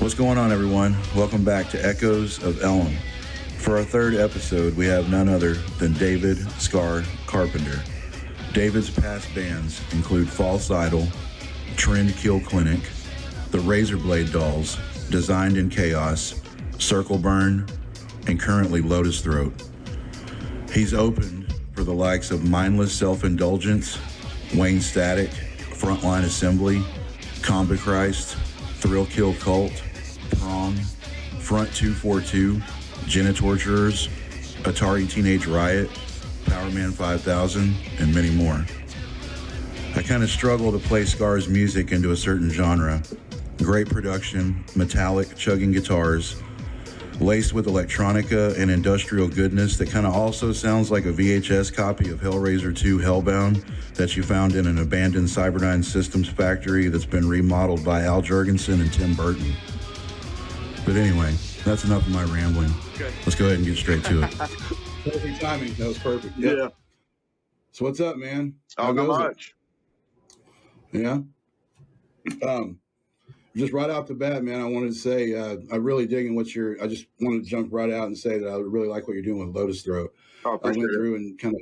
What's going on, everyone? Welcome back to Echoes of Ellum. For our third episode, we have none other than David Scar Carpenter. David's past bands include False Idol, Trend Kill Clinic, the Razorblade Dolls, Designed in Chaos, Circle Burn, and currently Lotus Throat. He's opened for the likes of Mindless Self Indulgence, Wayne Static, Frontline Assembly, Combichrist, Thrill Kill Cult, Prong, Front 242, Genitorturers, Atari Teenage Riot, Powerman 5000, and many more. I kind of struggle to play Scar's music into a certain genre. Great production, metallic, chugging guitars, laced with electronica and industrial goodness that kind of also sounds like a VHS copy of Hellraiser 2 Hellbound that you found in an abandoned Cyberdyne Systems factory that's been remodeled by Al Jourgensen and Tim Burton. But anyway, that's enough of my rambling. Okay. Let's go ahead and get straight to it. Perfect timing. That was perfect. Yeah. So what's up, man? Oh, How not goes it? much. Yeah. Um, just right off the bat, man, I wanted to say uh, I really digging what you're. I just wanted to jump right out and say that I really like what you're doing with Lotus Throat. Oh, I went it. through and kind of,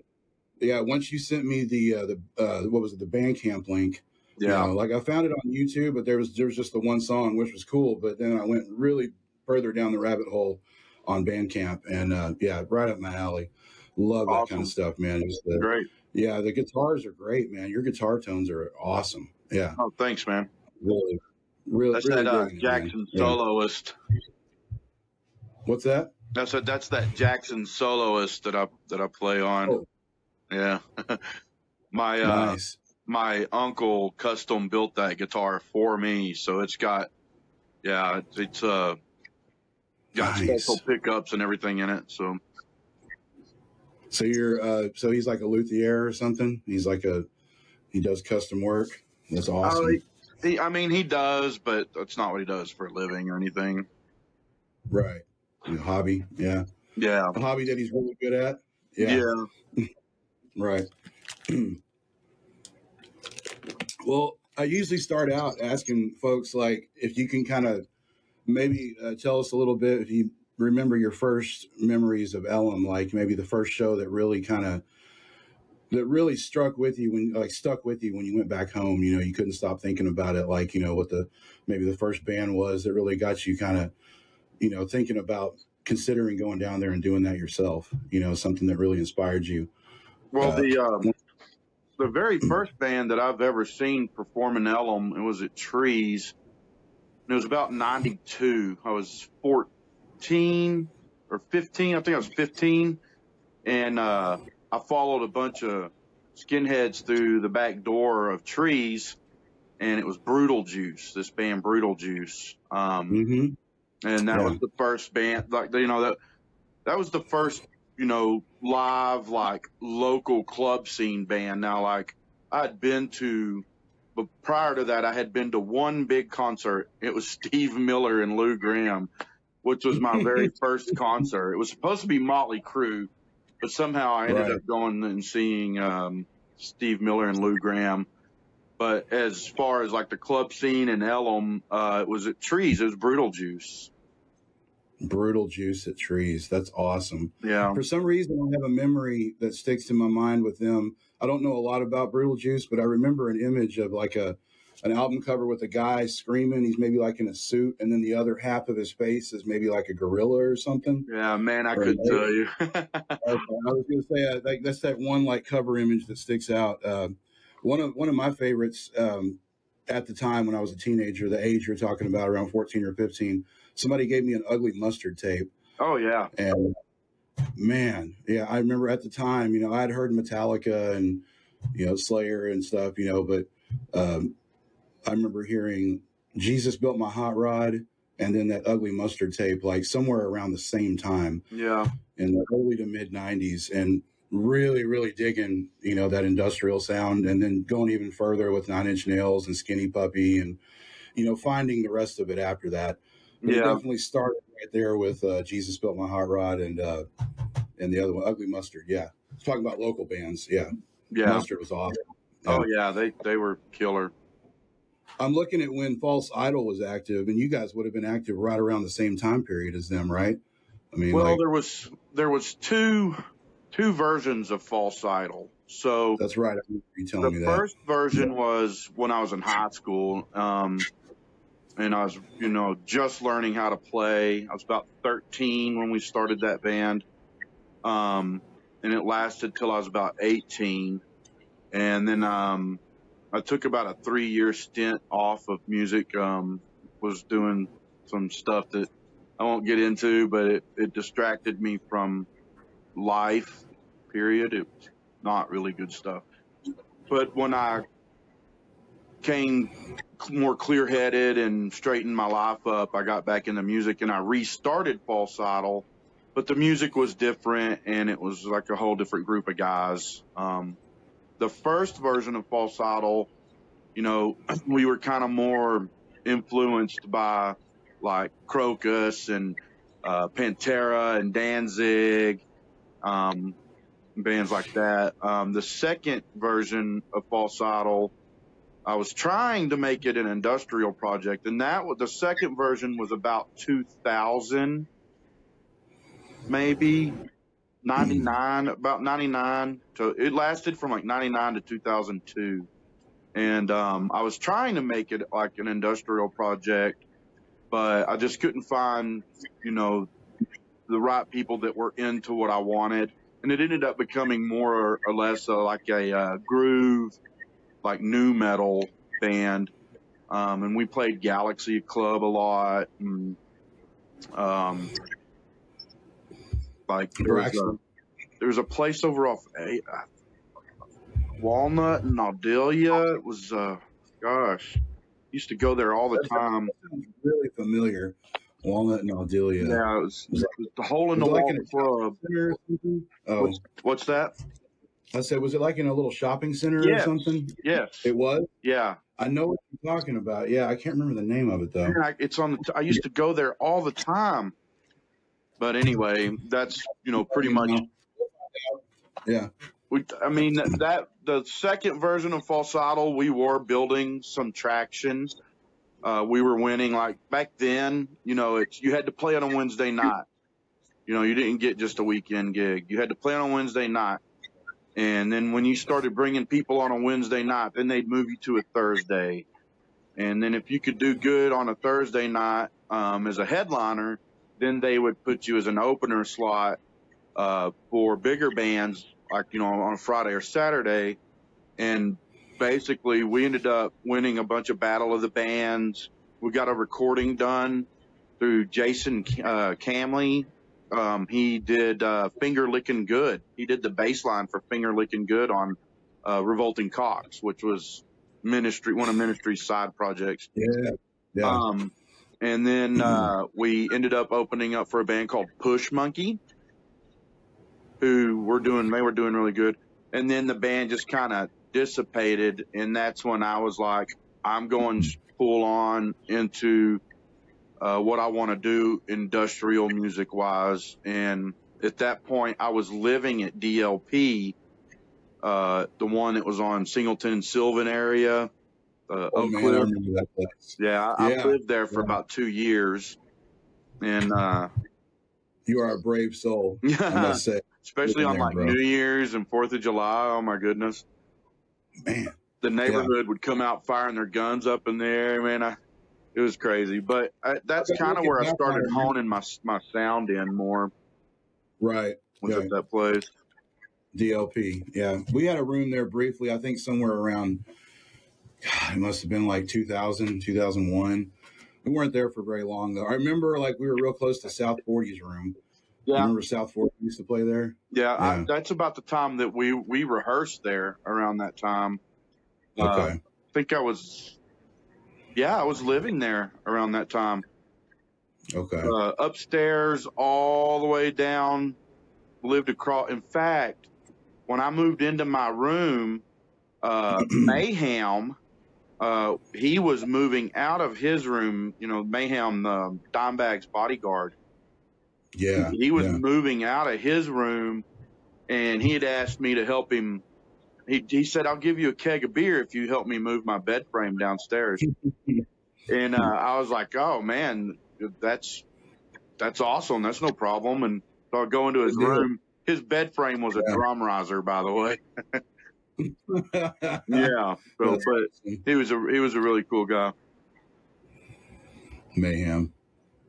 yeah. Once you sent me the uh, the uh, what was it, the Bandcamp link? you Yeah. know, like I found it on YouTube, but there was there was just the one song which was cool. But then I went really further down the rabbit hole on Bandcamp, and uh, yeah, right up my alley. Love that kind of stuff, man. Just the, Great. yeah, the guitars are great, man. Your guitar tones are awesome. Yeah, Oh, thanks, man. really, really. That's really that uh, digging it, man. Jackson Yeah. soloist. What's that? That's a, that's that Jackson soloist that I that I play on. Oh. Yeah. my uh, nice. my uncle custom built that guitar for me, so it's got yeah, it's, it's uh got Nice. special pickups and everything in it. So So you're uh, so he's like a luthier or something. He's like a he does custom work. That's awesome. Oh, he, I mean, he does, but that's not what he does for a living or anything. right. Hobby. Yeah. Yeah. A hobby that he's really good at. Yeah. Right. well, I usually start out asking folks like if you can kind of maybe uh, tell us a little bit if you remember your first memories of Ellum, like maybe the first show that really kind of that really struck with you when like stuck with you when you went back home. You know, you couldn't stop thinking about it. Like you know what the maybe the first band was that really got you kind of you know thinking about considering going down there and doing that yourself. You know, something that really inspired you. Well, Uh, the um, the very first band that I've ever seen perform in Ellum, it was at Trees. And it was about '92. I was 14 or 15. I think I was 15, and uh, I followed a bunch of skinheads through the back door of Trees, and it was Brutal Juice. This band, Brutal Juice. Um, Mm-hmm. and that Yeah. was the first band like you know that that was the first you know live like local club scene band now like i'd been to but prior to that i had been to one big concert it was steve miller and lou gramm which was my very first concert it was supposed to be motley crue but somehow i ended Right. up going and seeing um steve miller and lou gramm but as far as like the club scene in Ellum, uh, it was at Trees. It was Brutal Juice. Brutal juice at trees. That's awesome. Yeah. For some reason, I have a memory that sticks in my mind with them. I don't know a lot about Brutal Juice, but I remember an image of like a an album cover with a guy screaming. He's maybe like in a suit, and then the other half of his face is maybe like a gorilla or something. Yeah, man, I couldn't tell you. I was going to say uh, like, that's that one like cover image that sticks out. Uh, one of one of my favorites um, at the time when I was a teenager, the age you're talking about, around 14 or 15. Somebody gave me an ugly mustard tape. oh yeah. And man, yeah, I remember at the time, you know, I'd heard Metallica and, you know, Slayer and stuff, you know, but um, I remember hearing Jesus Built My Hot Rod and then that ugly mustard tape, like somewhere around the same time Yeah. in the early to mid 90s and really, really digging, you know, that industrial sound and then going even further with Nine Inch Nails and Skinny Puppy and, you know, finding the rest of it after that. But it Yeah. definitely started right there with uh, Jesus Built My Hot Rod and uh, and the other one, Ugly Mustard. Yeah, talking about local bands. Yeah, Yeah. Mustard was awesome. Oh yeah, they they were killer. I'm looking at when False Idol was active, and you guys would have been active right around the same time period as them, right? I mean, Well, like there was there was two two versions of False Idol. So that's right. You the telling me that. first version was when I was in high school, um, and I was you know just learning how to play. I was about 13 when we started that band, um, and it lasted till I was about 18, and then um, I took about a three year stint off of music. Um, was doing some stuff that I won't get into, but it, it distracted me from life. Period. It was not really good stuff. But when I came more clear headed and straightened my life up, I got back into music and I restarted False Idol. But the music was different and it was like a whole different group of guys. Um, the first version of False Idol, you know, we were kind of more influenced by like Krokus and uh, Pantera and Danzig, um, bands like that. Um, the second version of False Idol, I was trying to make it an industrial project, and that was the second version was about 2000, maybe 99, about 99. So it lasted from like 99 to 2002. And um, I was trying to make it like an industrial project, but I just couldn't find, you know, the right people that were into what I wanted. And it ended up becoming more or less like a uh, groove, like new metal band. Um, and we played Galaxy Club a lot. And, um, like there was, a, there was a place over off a, uh, Walnut and Audelia. It was, uh, gosh, used to go there all the time. Really familiar. Walnut and Audelia. Yeah, it was, it was the hole in Was the like wall club. Center? Oh, What's, what's that? I said, was it like in a little shopping center or Yes. something? Yes. It was. Yeah. I know what you're talking about. Yeah, I can't remember the name of it though. I, it's on the. T- I used to go there all the time. But anyway, that's you know pretty much. Yeah. We, I mean that the second version of False Idol, we were building some traction. Uh, we were winning like back then. You know, it's you had to play it on Wednesday night. You know, you didn't get just a weekend gig. You had to play on a Wednesday night. And then when you started bringing people on a Wednesday night, then they'd move you to a Thursday. And then if you could do good on a Thursday night um, as a headliner, then they would put you as an opener slot uh, for bigger bands, like you know on a Friday or Saturday. And basically, we ended up winning a bunch of Battle of the Bands. We got a recording done through Jason uh, Camley. Um, he did uh, Finger Licking Good. He did the bass line for Finger Licking Good on uh, Revolting Cocks, which was ministry one of ministry's side projects. Yeah. Yeah. Um, and then uh, we ended up opening up for a band called Push Monkey, who were doing they were doing really good. And then the band just kind of dissipated, and that's when I was like, I'm going full on into uh, what I want to do industrial music wise. And at that point, I was living at DLP, uh, the one that was on Singleton and Sylvan area. Uh, oh Oak man, I Cliff. remember that place. Yeah, I, Yeah. I lived there for Yeah. about two years, and uh, You are a brave soul, I must say. especially on there, like bro. New Year's and Fourth of July. Oh my goodness, Man. the neighborhood would come out firing their guns up in the air. Man, I, it was crazy. But I, that's kind of where I started honing my my sound in more. Right. Was Yeah. at that place. DLP. Yeah. We had a room there briefly, I think somewhere around, God, it must have been like 2000, 2001. We weren't there for very long though. I remember like we were real close to South 40's room. Yeah, remember South 40 used to play there? yeah. I, that's about the time that we we rehearsed there. Around that time, Uh, Okay. I think I was. Yeah, I was living there around that time. Okay. uh, upstairs all the way down, lived across. In fact, when I moved into my room, uh, Mayhem, uh, he was moving out of his room. You know, Mayhem, the Dimebag's bodyguard. Yeah. He was yeah. moving out of his room, and he had asked me to help him he he said, "I'll give you a keg of beer if you help me move my bed frame downstairs." and uh, I was like, "Oh man, that's that's awesome. That's no problem." And so I go into his room. His bed frame was a Yeah. drum riser, by the way. Yeah, so but he was a he was a really cool guy. Mayhem.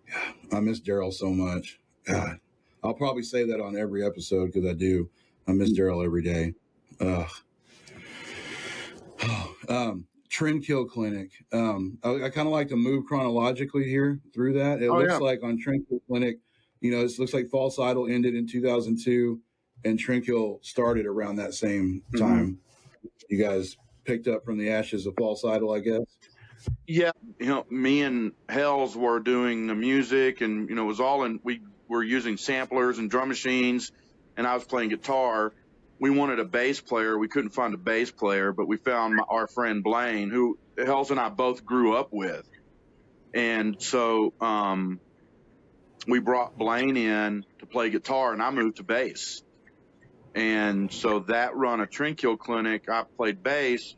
Yeah, I miss Daryl so much. God, I'll probably say that on every episode because I do. I miss Daryl every day. Ugh. um, Trend Kill Clinic. Um, I, I kind of like to move chronologically here through that. It Oh, looks yeah. like on Trend Kill Clinic, you know, this looks like False Idol ended in 2002, and Trend Kill started around that same Mhm. time. You guys picked up from the ashes of False Idol, I guess. Yeah, you know, me and Hells were doing the music, and you know, it was all in. We were using samplers and drum machines, and I was playing guitar. We wanted a bass player. We couldn't find a bass player, but we found my, our friend Blaine, who Hells and I both grew up with, and so um, we brought Blaine in to play guitar, and I moved to bass. And so that run a Trendkill clinic, I played bass,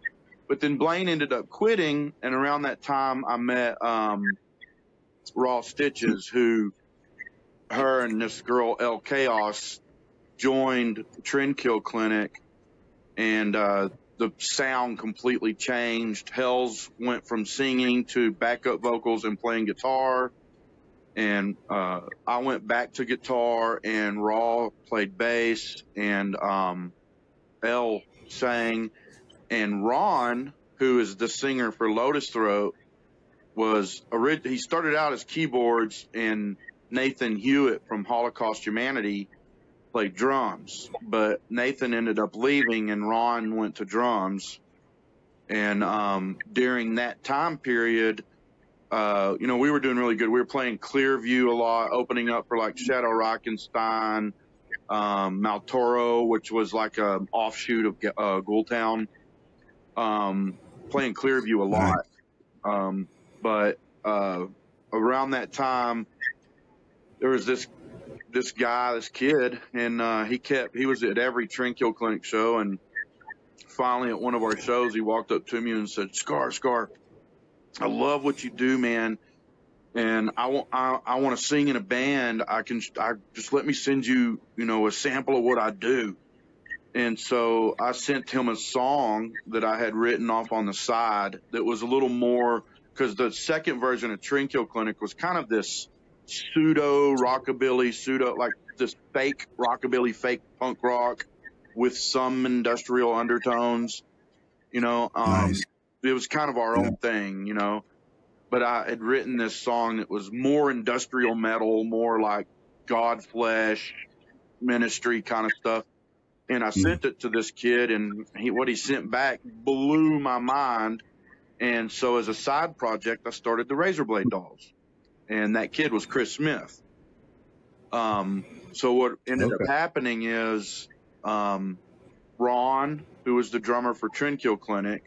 but then Blaine ended up quitting, and around that time, I met um, Raw Stitches, who her and this girl El Chaos joined Trend Kill Clinic, and uh, the sound completely changed. Hells went from singing to backup vocals and playing guitar, and uh, I went back to guitar, and Raw played bass, and um, El sang and Ron, who is the singer for Lotus Throat, was orig- he started out as keyboards, and Nathan Hewitt from Holocaust Humanity played drums. But Nathan ended up leaving, and Ron went to drums. And um, during that time period, uh, you know, we were doing really good. We were playing Clearview a lot, opening up for like Shadow Rockenstein, um, Maltoro, which was like a offshoot of uh, Ghoultown um, playing Clearview a lot. Um, but uh, around that time, there was this this guy, this kid, and uh, he kept he was at every Trendkill Clinic show, and finally at one of our shows, he walked up to me and said, "Scar, Scar, I love what you do, man." And I want I, I want to sing in a band. I can I just let me send you you know a sample of what I do. And so I sent him a song that I had written off on the side that was a little more because the second version of Trendkill Clinic was kind of this pseudo rockabilly, pseudo like this fake rockabilly, fake punk rock with some industrial undertones. You know, um, Nice. It was kind of our Yeah. own thing, you know. But I had written this song that was more industrial metal, more like Godflesh ministry kind of stuff and I Mhm. sent it to this kid, and he, what he sent back blew my mind. And so, as a side project, I started the Razorblade Dolls, and that kid was Chris Smith. Um, so what ended up happening is um, Ron, who was the drummer for Trendkill Clinic,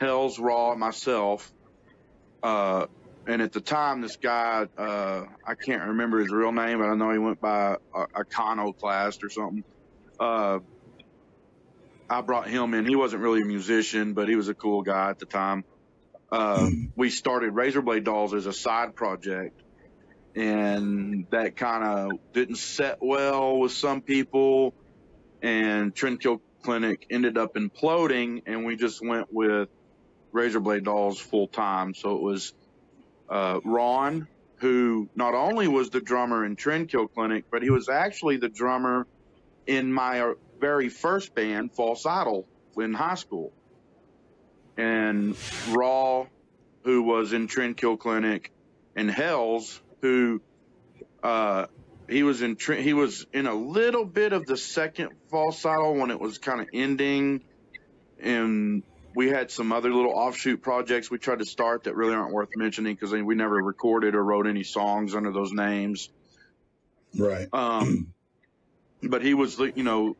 Hell's Raw, myself, uh, and at the time, this guy, uh, I can't remember his real name, but I know he went by Iconoclast or something uh, I brought him in. He wasn't really a musician, but he was a cool guy at the time. Uh, we started Razorblade Dolls as a side project, and that kind of didn't set well with some people. And Trendkill Clinic ended up imploding, and we just went with Razorblade Dolls full time. So it was uh, Ron, who not only was the drummer in Trendkill Clinic, but he was actually the drummer in my very first band, False Idol, in high school. And Raw, who was in Trendkill Clinic, and Hells, who uh, he was in he was in a little bit of the second False Idol when it was kind of ending, and we had some other little offshoot projects we tried to start that really aren't worth mentioning because we never recorded or wrote any songs under those names. Right. Um, but he was the you know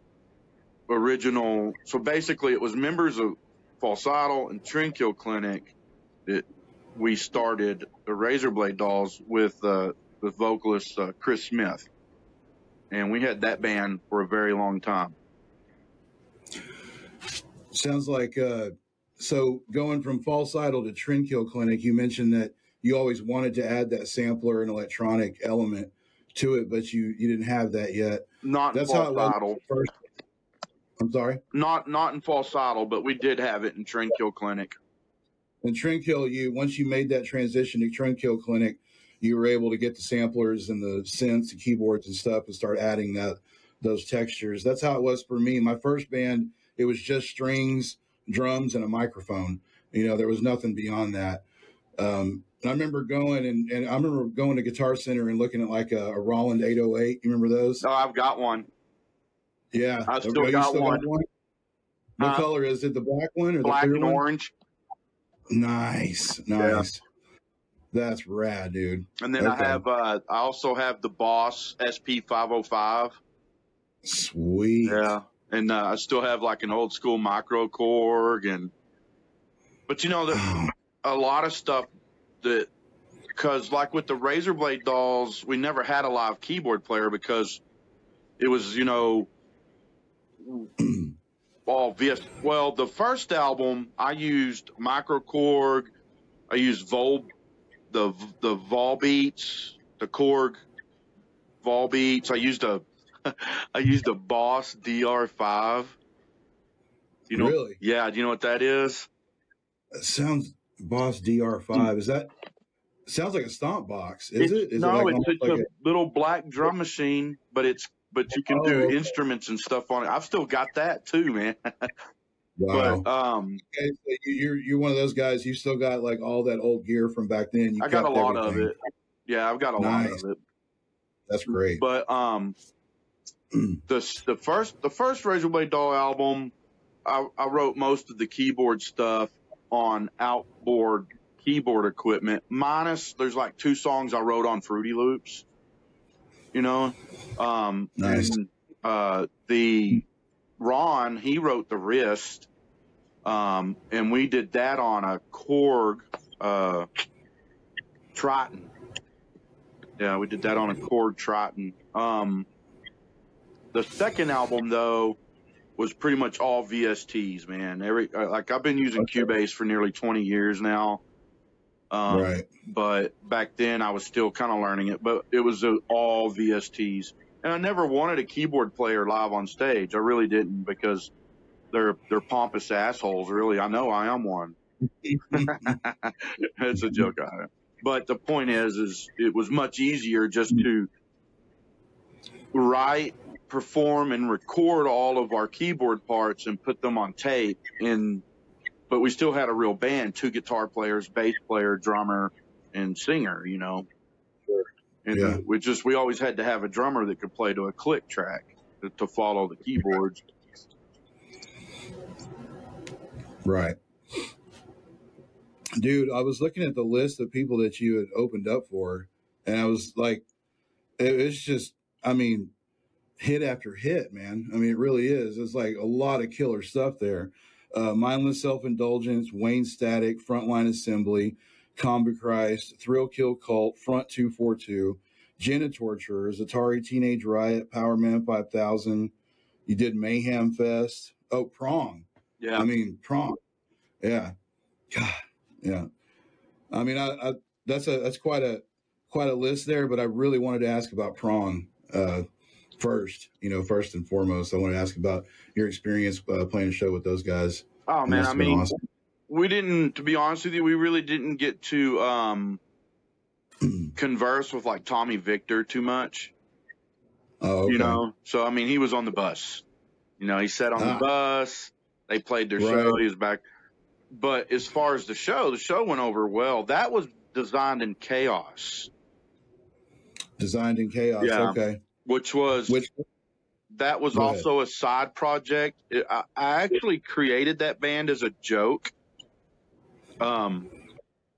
original. So basically, it was members of False Idol and Trendkill Clinic that we started the Razorblade Dolls with uh, the vocalist uh, Chris Smith, and we had that band for a very long time. Sounds like uh, so going from False Idol to Trendkill Clinic. You mentioned that you always wanted to add that sampler and electronic element to it, but you you didn't have that yet. Not That's in how it false was idol. first. I'm sorry. Not not in false idol, but we did have it in Trendkill Clinic. In Trendkill, you once you made that transition to Trendkill Clinic, you were able to get the samplers and the synths, the keyboards and stuff, and start adding that those textures. That's how it was for me. My first band, it was just strings, drums, and a microphone. You know, there was nothing beyond that. Um, and I remember going and, and I remember going to Guitar Center and looking at like a, a Roland 808. You remember those? Oh, I've got one. Yeah, I still Oh, you got one. What Uh, color is it? The black one or Black the clear and one? orange. Nice, nice. That's rad, dude. And then I have uh I also have the Boss SP five oh five. Sweet. Yeah. And uh, I still have like an old school micro Korg and but you know the, a lot of stuff that because like with the razor blade dolls we never had a live keyboard player because it was you know all VS well the first album I used micro Korg I used Vol the the Volca beats the Korg Volca beats. I used a I used a Boss DR5 you know really? yeah do you know what that is That sounds Boss DR5. Is that sounds like a stomp box? Is It's- it? Is no, it like it's, it's like a little black drum machine, but it's but you can Oh, do okay. instruments and stuff on it. I've still got that too, man. wow? But um, Okay, so you- you're you're one of those guys. You still got like all that old gear from back then. You I got a lot everything. of it. Yeah, I've got a lot of it. That's great. But um, the the first the first Razor Blade Doll album, I, I wrote most of the keyboard stuff on outboard keyboard equipment. Minus, there's like two songs I wrote on Fruity Loops. You know, um, Nice. and, uh, the Ron he wrote the wrist, um, and we did that on a Korg uh, Triton. Yeah, we did that on a Korg Triton. Um, the second album though was pretty much all VSTs, man. Every uh, like I've been using Okay. Cubase for nearly 20 years now. Um, right. but back then I was still kind of learning it, but it was uh, all VSTs. And I never wanted a keyboard player live on stage. I really didn't because they're they're pompous assholes. Really, I know I am one. it's a joke. I but the point is, is it was much easier just to write, perform, and record all of our keyboard parts and put them on tape. And but we still had a real band: two guitar players, bass player, drummer, and singer. You know, and Yeah. we just we always had to have a drummer that could play to a click track to, to follow the keyboards. Right. Dude, I was looking at the list of people that you had opened up for, and I was like, it, it's just, I mean, hit after hit, man. I mean, it really is. It's like a lot of killer stuff there. Uh, Mindless Self Indulgence, Wayne Static, Frontline Assembly, Combichrist, Thrill Kill Cult, Front 242, Torturers, Atari Teenage Riot, Power Man 5000. You did Mayhem Fest. Oh, Prong. Yeah, I mean, prong. Yeah. God. Yeah. I mean, I, I that's a that's quite a quite a list there, but I really wanted to ask about prong uh, first. You know, first and foremost, I want to ask about your experience uh, playing a show with those guys. oh man, I mean, awesome. we didn't. To be honest with you, we really didn't get to um, converse with like Tommy Victor too much. oh, okay. You know, so I mean, he was on the bus. You know, he sat on Ah. the bus. They played their Right. show. He was back. But as far as the show, the show went over well. That was designed in chaos, Designed in chaos. Yeah. Okay. Which was Which that was also a side project. I, I actually created that band as a joke. Um,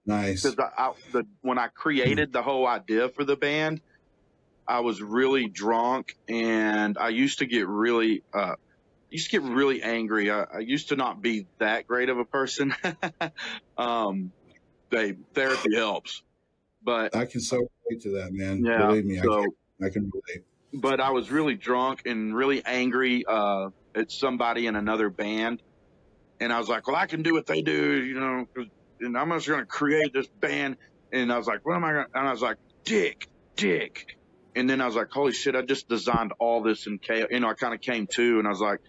nice. because when I created the whole idea for the band, I was really drunk and I used to get really uh used to get really angry. I, I used to not be that great of a person. um, they therapy helps, but I can so relate to that, man. yeah. Believe me, I can, I can relate. But I was really drunk and really angry uh, at somebody in another band, and I was like, well, I can do what they do, you know, and I'm just going to create this band. And I was like, what am I going and I was like, Dick, Dick. And then I was like, holy shit, I just designed all this in chaos. You know, I kind of came to and I was like,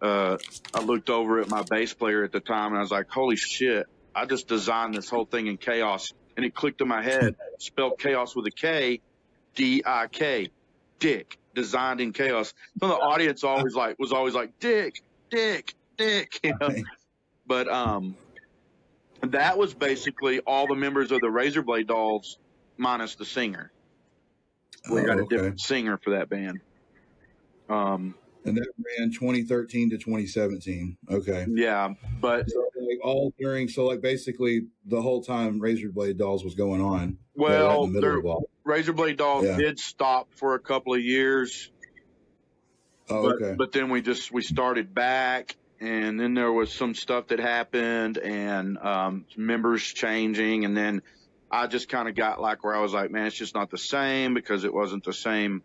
uh, I looked over at my bass player at the time and I was like, holy shit, I just designed this whole thing in chaos. And it clicked in my head, spelled chaos with a K, D I K, Dick, designed in chaos. So the audience always like, was always like, Dick, Dick, Dick, you know? But, um, that was basically all the members of the Razorblade Dolls minus the singer. We Oh, got a okay. different singer for that band. Um, And that ran 2013 to 2017. Okay. yeah, but So like all during, so like basically the whole time Razor Blade Dolls was going on. right well, in the middle there, of all. Razorblade Dolls Yeah. did stop for a couple of years, Oh, but, okay. but then we just we started back, and then there was some stuff that happened, and um, members changing, and then I just kind of got like where I was like, man, it's just not the same because it wasn't the same.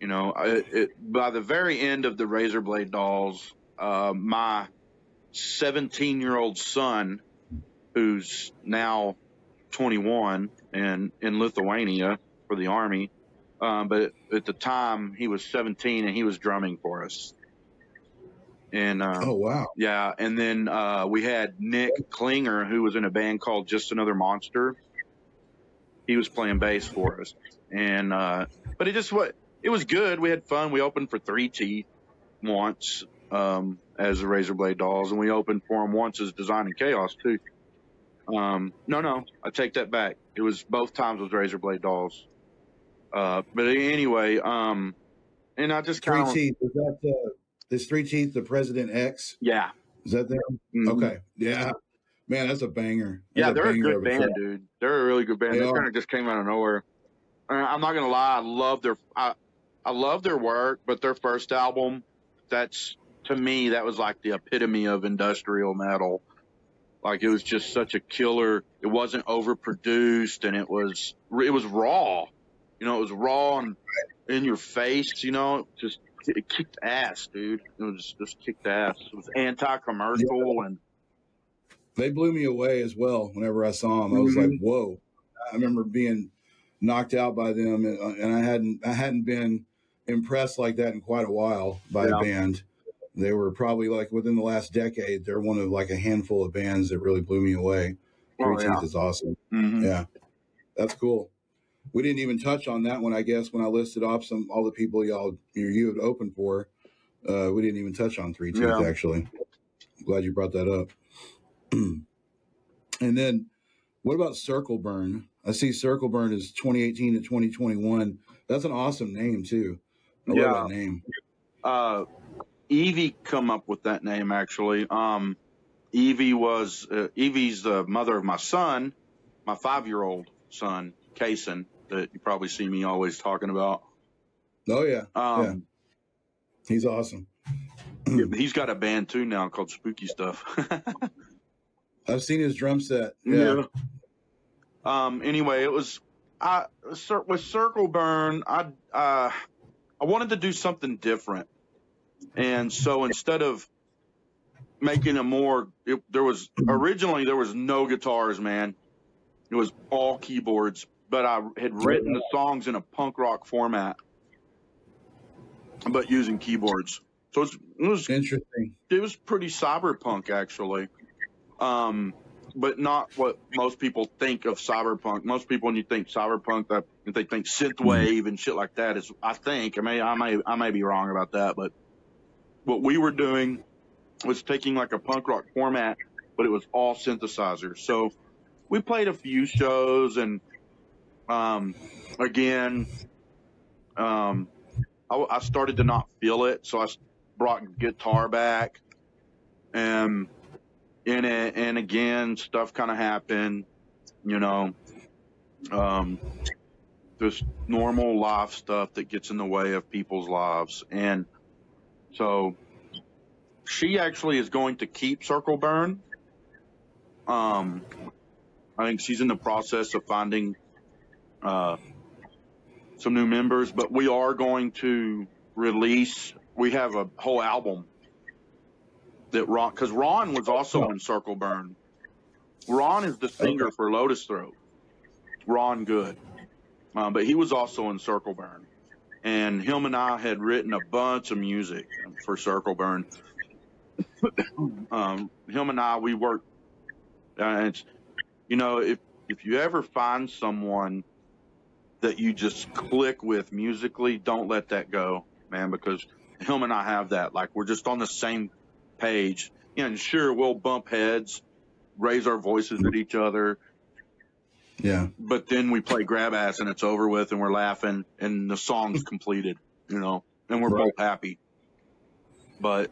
You know, it, it, by the very end of the Razorblade Dolls, uh, my 17 year old son, who's now 21 and in Lithuania for the army, um, but at the time he was 17 and he was drumming for us. And uh, oh, wow. yeah, and then uh, we had Nick Klinger, who was in a band called Just Another Monster. He was playing bass for us, and uh, but it just what it was good. We had fun. We opened for Three Teeth once um, as the Razorblade Dolls, and we opened for them once as Designed in Chaos too. Um, no, no, I take that back. It was both times was Razorblade Dolls. Uh, but anyway, um, and I just Three kind of Teeth. Is that, uh, is Three Teeth the President X? yeah. Is that them? Mhm. Okay. Yeah. Man, that's a banger. That's Yeah, they're a banger good band, dude. They're a really good band. They kind of just came out of nowhere. I'm not gonna lie, I love their I, I love their work, but their first album, that's to me that was like the epitome of industrial metal. Like it was just such a killer. It wasn't overproduced, and it was it was raw. You know, it was raw and in your face. You know, just it kicked ass, dude. It was just kicked ass. It was anti-commercial and They blew me away as well whenever I saw them. I was like, mm-hmm. whoa. I remember being knocked out by them and, and I hadn't I hadn't been impressed like that in quite a while by Yeah. a band. They were probably like within the last decade, they're one of like a handful of bands that really blew me away. Three Oh, yeah. Teeth is awesome. Mhm. Yeah. That's cool. We didn't even touch on that one, I guess, when I listed off some all the people y'all you, you had opened for. Uh, we didn't even touch on Three Teeth Yeah. actually. Glad you brought that up. and then what about Circle Burn? I see Circle Burn is 2018 to 2021. That's an awesome name too. I Yeah. love that name. uh, Evie come up with that name actually. Um, Evie was uh, Evie's the mother of my son, my five year old son, Kason, that you probably see me always talking about. Oh yeah, Um, he's awesome. he's got a band too now called Spooky Stuff. I've seen his drum set. Yeah. Um. Anyway, it was I with Circle Burn. I uh, I wanted to do something different, and so instead of making a more, it, there was originally there was no guitars, man. It was all keyboards, but I had written the songs in a punk rock format, but using keyboards. So it was, it was Interesting. it was pretty cyberpunk actually um but not what most people think of cyberpunk most people when you think cyberpunk that they think synthwave and shit like that is i think i may i may i may be wrong about that but what we were doing was taking like a punk rock format but it was all synthesizers. So we played a few shows and um again um I, I started to not feel it so I brought guitar back and in it and again stuff kind of happened you know um just normal life stuff that gets in the way of people's lives. And so she actually is going to keep circle burn. Um i think she's in the process of finding uh some new members but we are going to release we have a whole album that Ron, because Ron was also in Circle Burn. Ron is the singer for Lotus Throat. Ron Good, um, but he was also in Circle Burn, and him and I had written a bunch of music for Circle Burn. um, him and I, we worked. Uh, it's, you know, if if you ever find someone that you just click with musically, don't let that go, man, because him and I have that. Like we're just on the same page. And sure, we'll bump heads, raise our voices at each other, Yeah. but then we play grab ass and it's over with and we're laughing and the song's completed, you know, and we're Right. both happy. But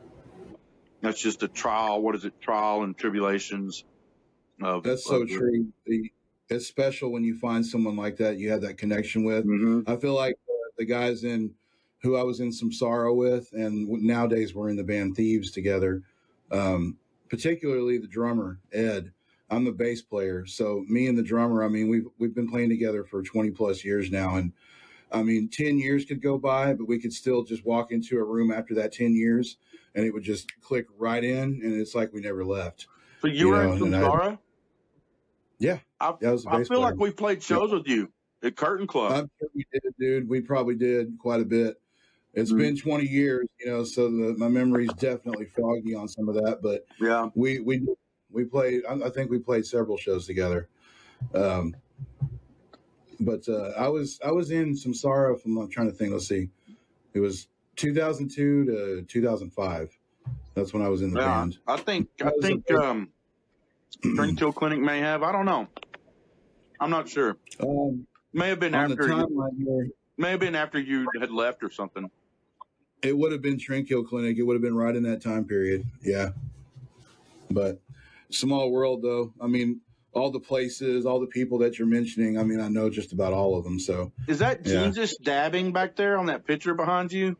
that's just a trial. What is it? Trial and tribulations of. That's so of true. The, it's special when you find someone like that you have that connection with. Mhm. I feel like uh, the guys in who I was in some sorrow with, and nowadays we're in the band Thieves together. Um, particularly the drummer Ed. I'm the bass player, so me and the drummer. I mean, we've we've been playing together for 20 plus years now, and I mean, 10 years could go by, but we could still just walk into a room after that 10 years, and it would just click right in, and it's like we never left. So you, You were know, in and Yeah, I, yeah, I was the I feel player. like we played shows with you at Curtain Club. I'm sure we did, dude. We probably did quite a bit. It's been mm. 20 years, you know, so the, my memory's definitely foggy on some of that. But yeah. we we we played. I, I think we played several shows together. Um, but uh, I was I was in some sorrow from. I'm trying to think. Let's see, it was 2002 to 2005. That's when I was in the Yeah. band. I think, I a think, um, Trendkill Clinic may have. I don't know. I'm not sure. Um, May have been after you, here, may have been after you had left or something. It would have been Trendkill Clinic. It would have been right in that time period. Yeah. But small world, though. I mean, all the places, all the people that you're mentioning. I mean, I know just about all of them. So Is that Yeah. Jesus dabbing back there on that picture behind you?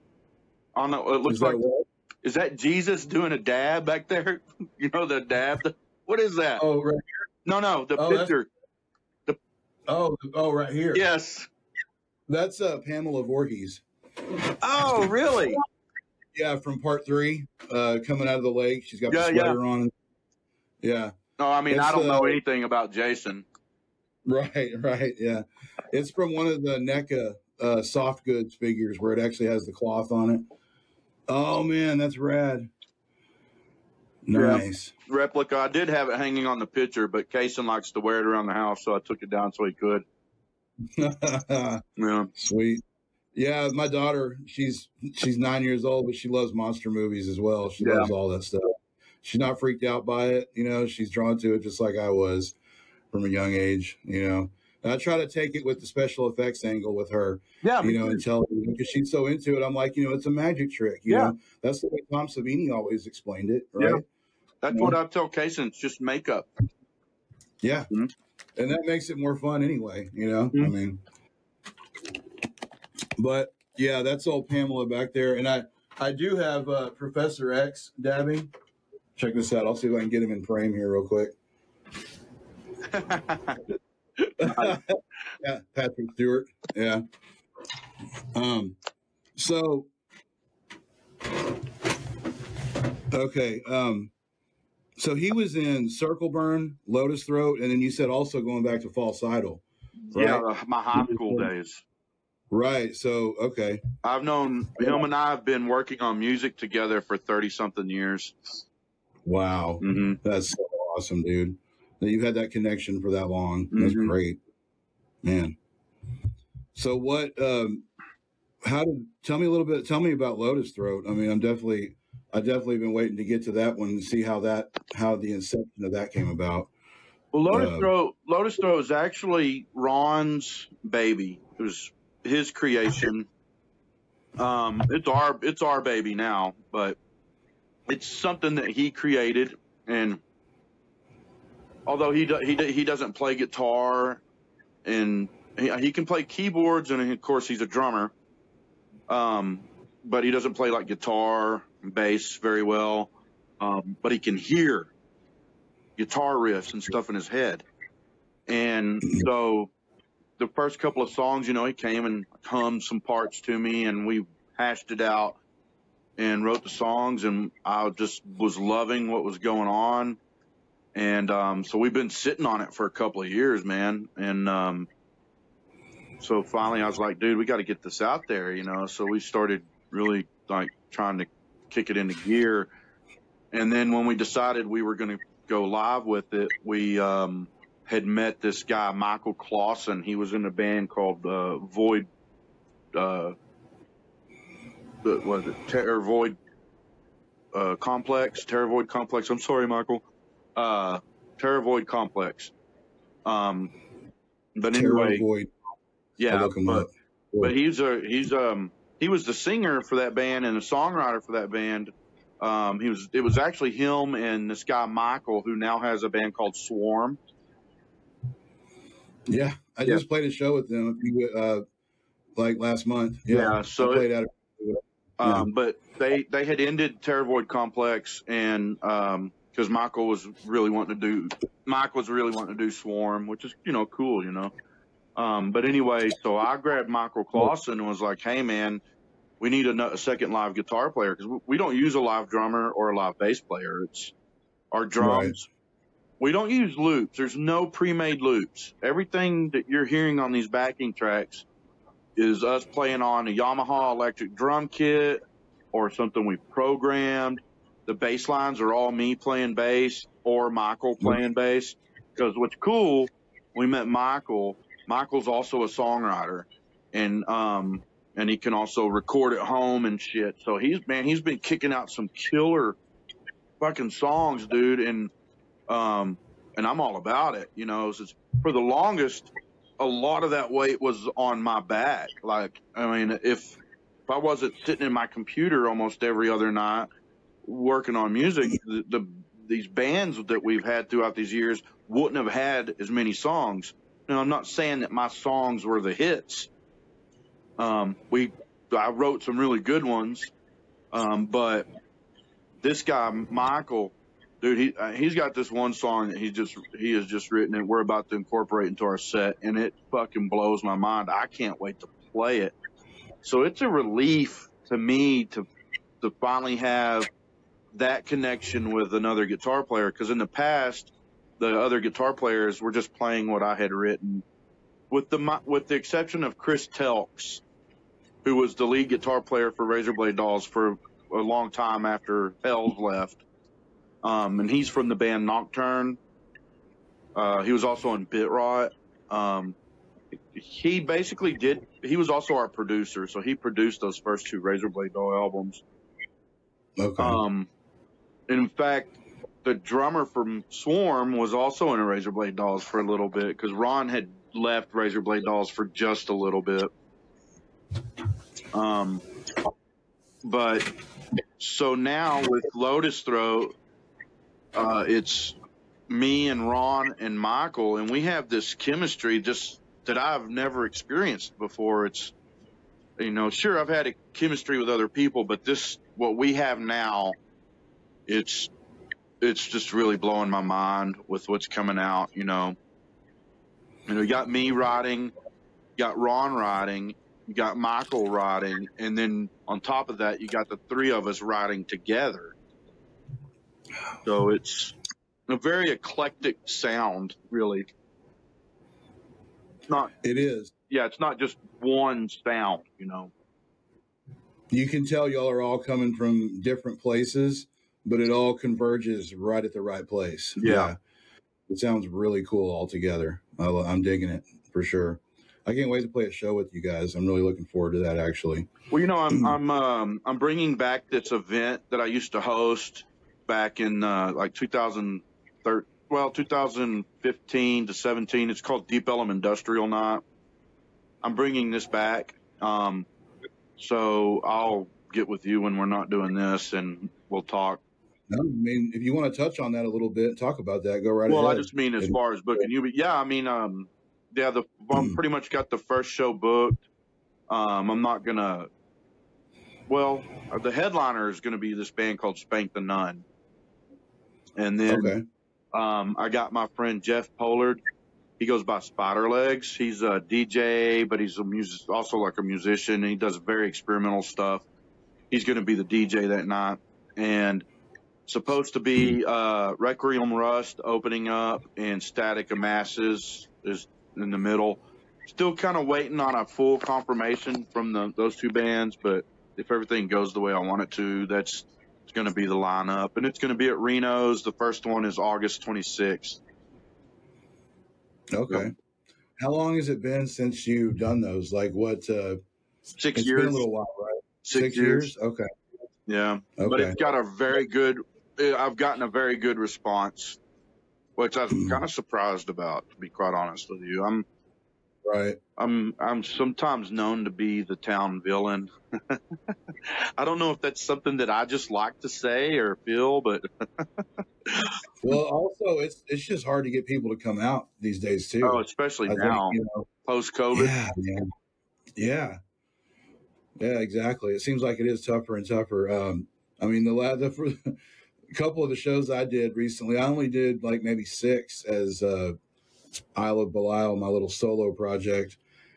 On the, it looks is like what? is that Jesus doing a dab back there? You know the dab. What is that? Oh, right. Here. No, no, the Oh, picture. Oh, oh, right here. Yes. That's uh, Pamela Voorhees. Oh, really? Yeah, from part three, uh, coming out of the lake. She's got Yeah, the yeah. sweater on. Yeah. No, I mean I don't know uh, anything about Jason. Right, right, yeah. It's from one of the NECA uh, soft goods figures where it actually has the cloth on it. Oh man, that's rad. Yeah. Nice. Replica. I did have it hanging on the picture, but Kason likes to wear it around the house, so I took it down so he could. Yeah. Sweet. Yeah, my daughter, she's she's nine years old, but she loves monster movies as well. She Yeah. loves all that stuff. She's not freaked out by it, you know. She's drawn to it just like I was from a young age, you know. And I try to take it with the special effects angle with her, Yeah. you know, and tell her because she's so into it. I'm like, you know, it's a magic trick, you Yeah. know. That's the way Tom Savini always explained it, Right. Yeah. right? That's what I tell Kason. It's just makeup. Yeah. Mhm. And that makes it more fun anyway, you know? I Mhm. mean, but yeah, that's old Pamela back there. And I, I do have uh, Professor X dabbing. Check this out. I'll see if I can get him in frame here real quick. yeah, Patrick Stewart. Yeah. Um, so, okay. Um, so he was in Circle Burn, Lotus Throat, and then you said also going back to False Idol. Right. Yeah, uh, my high school days. Right. So, okay. I've known him and I have been working on music together for 30 something years. Wow. hmm That's so awesome, dude. That you've had that connection for that long. That's Mhm. great. Man. So what um how did tell me a little bit tell me about Lotus Throat. I mean, I'm definitely I definitely been waiting to get to that one and see how that how the inception of that came about. Well, Lotus Uh, Throat, Lotus Throat is actually Ron's baby. It was his creation. Um, it's our it's our baby now, but it's something that he created. And although he do, he do, he doesn't play guitar, and he, he can play keyboards, and of course he's a drummer. Um, but he doesn't play like guitar, and bass very well. Um, but he can hear guitar riffs and stuff in his head. And so the first couple of songs, you know, he came and hummed some parts to me and we hashed it out. And wrote the songs, and I just was loving what was going on. And um, so we've been sitting on it for a couple of years, man. And um, so finally, I was like, dude, we got to get this out there, you know. So we started really like trying to kick it into gear. And then when we decided we were going to go live with it, we um, had met this guy, Michael Clausen. He was in a band called uh, Void. Uh, what was it? Terror Void uh, Complex, Terror Void Complex. I'm sorry, Michael. Uh, Terror Void Complex. Um, but Terror anyway, Void. Yeah, but but he's a he's um he was the singer for that band and the songwriter for that band. Um, he was it was actually him and this guy Michael who now has a band called Swarm. Yeah, I Yeah. just played a show with them uh, like last month. Yeah, Yeah, so it- played out. Um, but they they had ended Terror Void Complex and um because Michael was really wanting to do Mike was really wanting to do Swarm, which is you know cool, you know. Um, but anyway, so I grabbed Michael Clausen and was like, "Hey, man, we need a, a second live guitar player because we, we don't use a live drummer or a live bass player. It's our drums. We don't use loops. There's no pre-made loops. Everything that you're hearing on these backing tracks is us playing on a Yamaha electric drum kit or something we programmed. The bass lines are all me playing bass or Michael playing bass. Because what's cool, we met Michael. Michael's also a songwriter, and um, and he can also record at home and shit. So he's man, he's been kicking out some killer fucking songs, dude. And um, and I'm all about it. You know, it's, for the longest, a lot of that weight was on my back. Like, I mean, if if I wasn't sitting in my computer almost every other night working on music, the, the these bands that we've had throughout these years wouldn't have had as many songs. Now, I'm not saying that my songs were the hits. Um, we, I wrote some really good ones, um, but this guy Michael, dude, he uh, he's got this one song that he just he has just written and we're about to incorporate into our set, and it fucking blows my mind. I can't wait to play it. So it's a relief to me to to finally have that connection with another guitar player because in the past the other guitar players were just playing what I had written, with the with the exception of Chris Telks, who was the lead guitar player for Razorblade Dolls for a long time after Hells left. Um, and he's from the band Nocturne. Uh, he was also in Bit Rot. Um, he basically did. He was also our producer, so he produced those first two Razorblade Doll albums. Okay. Um, in fact, the drummer from Swarm was also in a Razorblade Dolls for a little bit because Ron had left Razorblade Dolls for just a little bit. Um, but so now with Lotus Throat, uh, it's me and Ron and Michael, and we have this chemistry just that I've never experienced before. It's you know, sure I've had a chemistry with other people, but this what we have now, it's it's just really blowing my mind with what's coming out. You know, you know, you got me writing, got Ron writing, you got Michael writing, and then on top of that, you got the three of us writing together. So it's a very eclectic sound, really. It's not, it is. yeah, it's not just one sound, you know. You can tell y'all are all coming from different places, but it all converges right at the right place. Yeah. It sounds really cool altogether. I, lo- I'm digging it for sure. I can't wait to play a show with you guys. I'm really looking forward to that actually. Well, you know, I'm I'm um, I'm bringing back this event that I used to host back in uh, like 2013, well, 2015 to 17. It's called Deep Ellum Industrial Night. I'm bringing this back, um, so I'll get with you when we're not doing this, and we'll talk. No, I mean, if you want to touch on that a little bit, talk about that. Go right ahead. well, I just mean as far as booking you, but yeah, I mean, um, yeah, the I'm pretty much got the first show booked. Um, I'm not gonna. Well, the headliner is going to be this band called Spank the Nun, and then okay. um, I got my friend Jeff Pollard. He goes by Spider Legs. He's a DJ, but he's a music, also like a musician. He does very experimental stuff. he's going to be the DJ that night, and supposed to be uh, Requiem Rust opening up and Static of Masses is in the middle. Still kind of waiting on a full confirmation from the, those two bands, but if everything goes the way I want it to, that's going to be the lineup, and it's going to be at Reno's. The first one is August 26th. Okay. How long has it been since you've done those? Like what? Uh, Six it's years. been a little while, right? Six, years. Okay. Yeah, okay. but it's got a very good. eh, I've gotten a very good response, which I'm kind of surprised about. To be quite honest with you, I'm Right. I'm I'm sometimes known to be the town villain. I don't know if that's something that I just like to say or feel, but Well, also it's it's just hard to get people to come out these days too. oh, especially I now you know, post COVID. yeah, man. Yeah. Yeah, exactly. It seems like it is tougher and tougher. Um, I mean, the, last the a couple of the shows I did recently, I only did like maybe six as uh, Isle of Belial, my little solo project,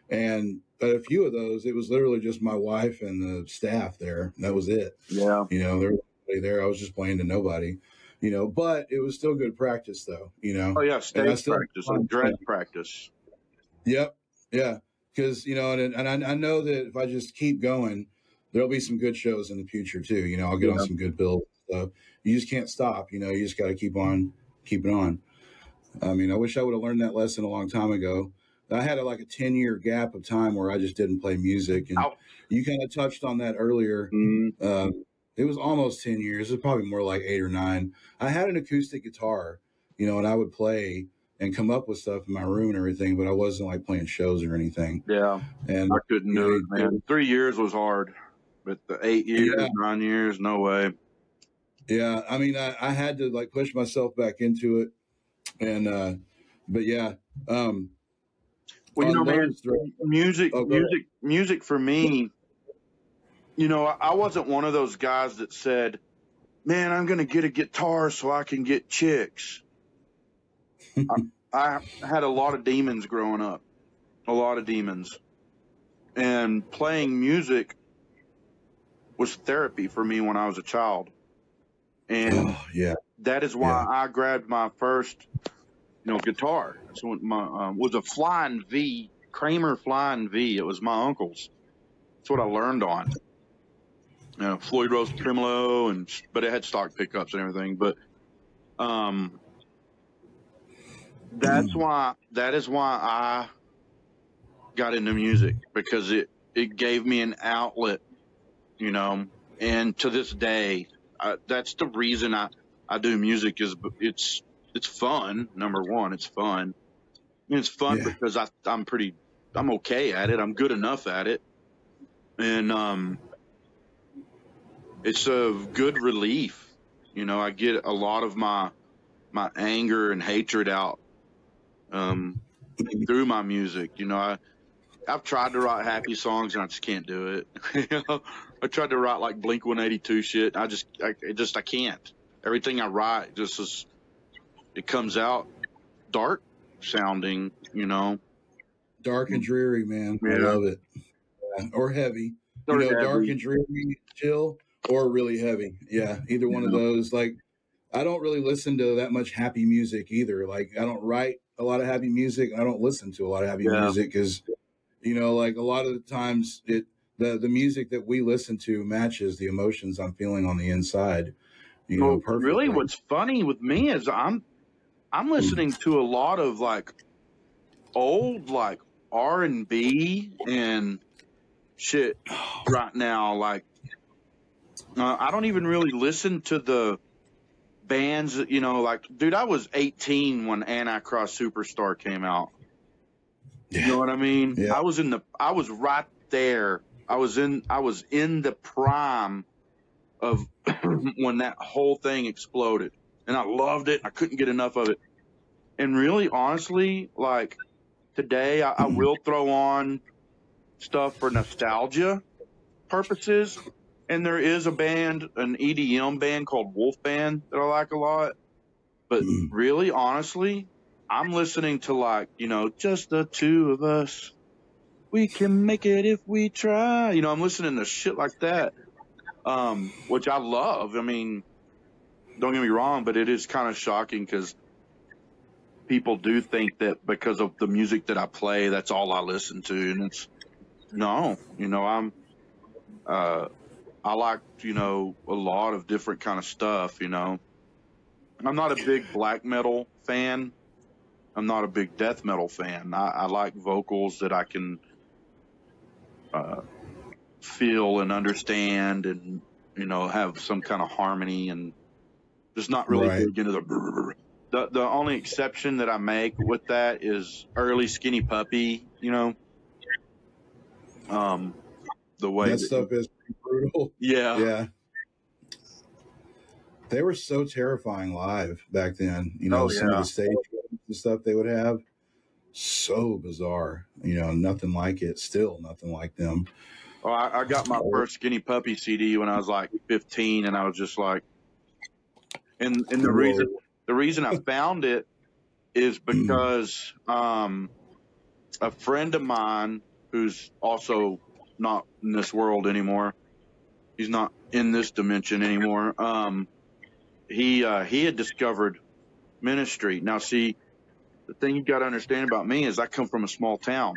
and uh, a few of those, it was literally just my wife and the staff there. That was it. Yeah, You know, there was nobody there. I was just playing to nobody. You know, but it was still good practice, though. You know. oh yeah, stage still- practice and dress practice. Yep. Yeah. Because, you know, and, and I, I know that if I just keep going, there'll be some good shows in the future too. You know, I'll get on some good bills. So you just can't stop. You know, you just got to keep on keeping on. I mean, I wish I would have learned that lesson a long time ago. I had a, like a 10 year gap of time where I just didn't play music. And Ow. you kind of touched on that earlier. Mm, Um, it was almost 10 years. It was probably more like eight or nine. I had an acoustic guitar, you know, and I would play and come up with stuff in my room and everything, but I wasn't like playing shows or anything. yeah, And I couldn't do it, man. Three years was hard, but the eight years, Yeah. nine years, no way. yeah, I mean, I, I had to like push myself back into it. And, uh, but yeah, um, Well, you know, man, music, Oh, go ahead. music, music for me. You know, I, I wasn't one of those guys that said, "Man, I'm going to get a guitar so I can get chicks." I, I had a lot of demons growing up, a lot of demons, and playing music was therapy for me when I was a child, and oh, yeah, that is why I grabbed my first, you know, guitar. So my um, was a Flying V, Kramer Flying V. It was my uncle's. That's what I learned on. You know, Floyd Rose tremolo, and but it had stock pickups and everything. But um, that's why that is why I got into music because it it gave me an outlet, you know. And to this day, I, that's the reason I I do music is it's it's fun. Number one, it's fun. And it's fun Yeah. because I I'm pretty I'm okay at it. I'm good enough at it, and um, it's a good relief. You know, I get a lot of my my anger and hatred out um, through my music. You know, I I've tried to write happy songs and I just can't do it. you know, I tried to write like Blink 182 shit. I just I just I can't. Everything I write just is it comes out dark sounding. You know, dark and dreary, man. I love it. Yeah. Or heavy. Or you know, dark and dreary, chill, or really heavy. Yeah, either one of those. Like, I don't really listen to that much happy music either. Like, I don't write a lot of happy music. I don't listen to a lot of happy Yeah. music because, you know, like a lot of the times it the the music that we listen to matches the emotions I'm feeling on the inside. You know, Well, perfectly. really, what's funny with me is I'm I'm listening to a lot of like old like R and B and shit right now. Like uh, I don't even really listen to the bands. You know, like dude, I was 18 when Antichrist Superstar came out. You know what I mean? Yeah. I was in the I was right there. I was in I was in the prime of when that whole thing exploded. And I loved it. I couldn't get enough of it. And really honestly, like today I, I will throw on stuff for nostalgia purposes. And there is a band, an EDM band called Wolf Band that I like a lot. But Mm. really honestly, I'm listening to like, you know, just the two of us. We can make it if we try. You know, I'm listening to shit like that. Um, which I love. I mean, don't get me wrong, but it is kind of shocking because people do think that because of the music that I play, that's all I listen to, and it's no, you know, I'm, uh, I like, you know, a lot of different kind of stuff, you know. I'm not a big black metal fan. I'm not a big death metal fan. I, I like vocals that I can uh, feel and understand and, you know, have some kind of harmony and just not really Right. big into the, the, the only exception that I make with that is early skinny puppy, you know, um, the way That that- stuff is brutal. yeah, Yeah. They were so terrifying live back then. You know, Oh, some yeah. of the stage and stuff they would have. So bizarre. You know, nothing like it. Still nothing like them. Oh, I, I got my first Skinny Puppy CD when I was like 15, and I was just like, and and the Whoa. reason the reason I found it is because um, a friend of mine who's also not in this world anymore, he's not in this dimension anymore. Um, he uh, he had discovered ministry. Now, see, the thing you got to understand about me is I come from a small town,